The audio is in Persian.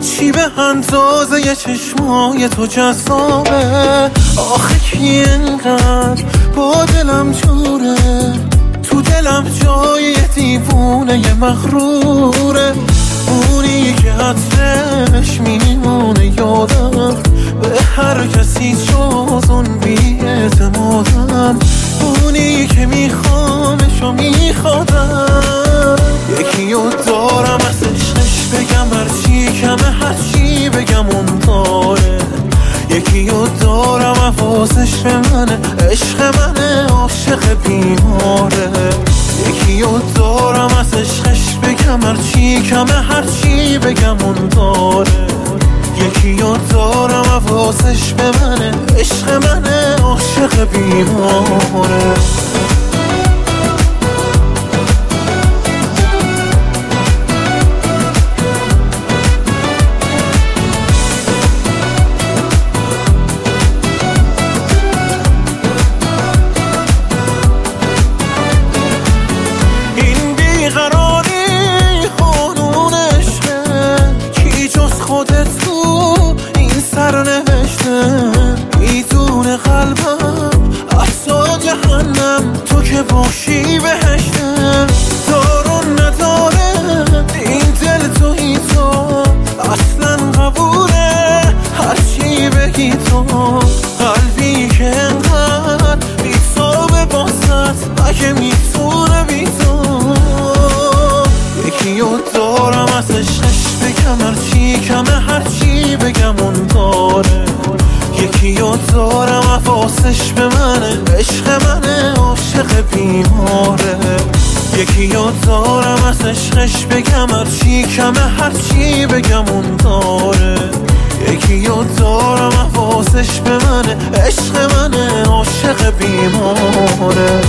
چی به اندازه چشمای تو جذابه. آخه کی انقدر با دلم جوره؟ تو دلم جای دیوونه مغروره. اونی که عطرش میمونه یادم. به هر کسی جز اون بی اعتمادم. اونی که میخوامش و میخوادم. یکی رو دارم از عشقش بگم هرچی کمه هرچی بگم اون داره یکی رو دارم به منه عشق منه عاشق بیماره. یکی رو دارم از عشقش بگم هرچی کمه هرچی بگم اون داره یکی رو دارم حواسش به منه عشق منه عاشق بیماره. خودت تو این سر نوشته می‌دونه قلبم اصلا جهنم تو که باشی بهشته. بیماره. یکی رو دارم از عشقش بگم هرچی کمه هرچی بگم اون داره. یکی رو دارم حواسش به منه عشق منه عاشق بیماره.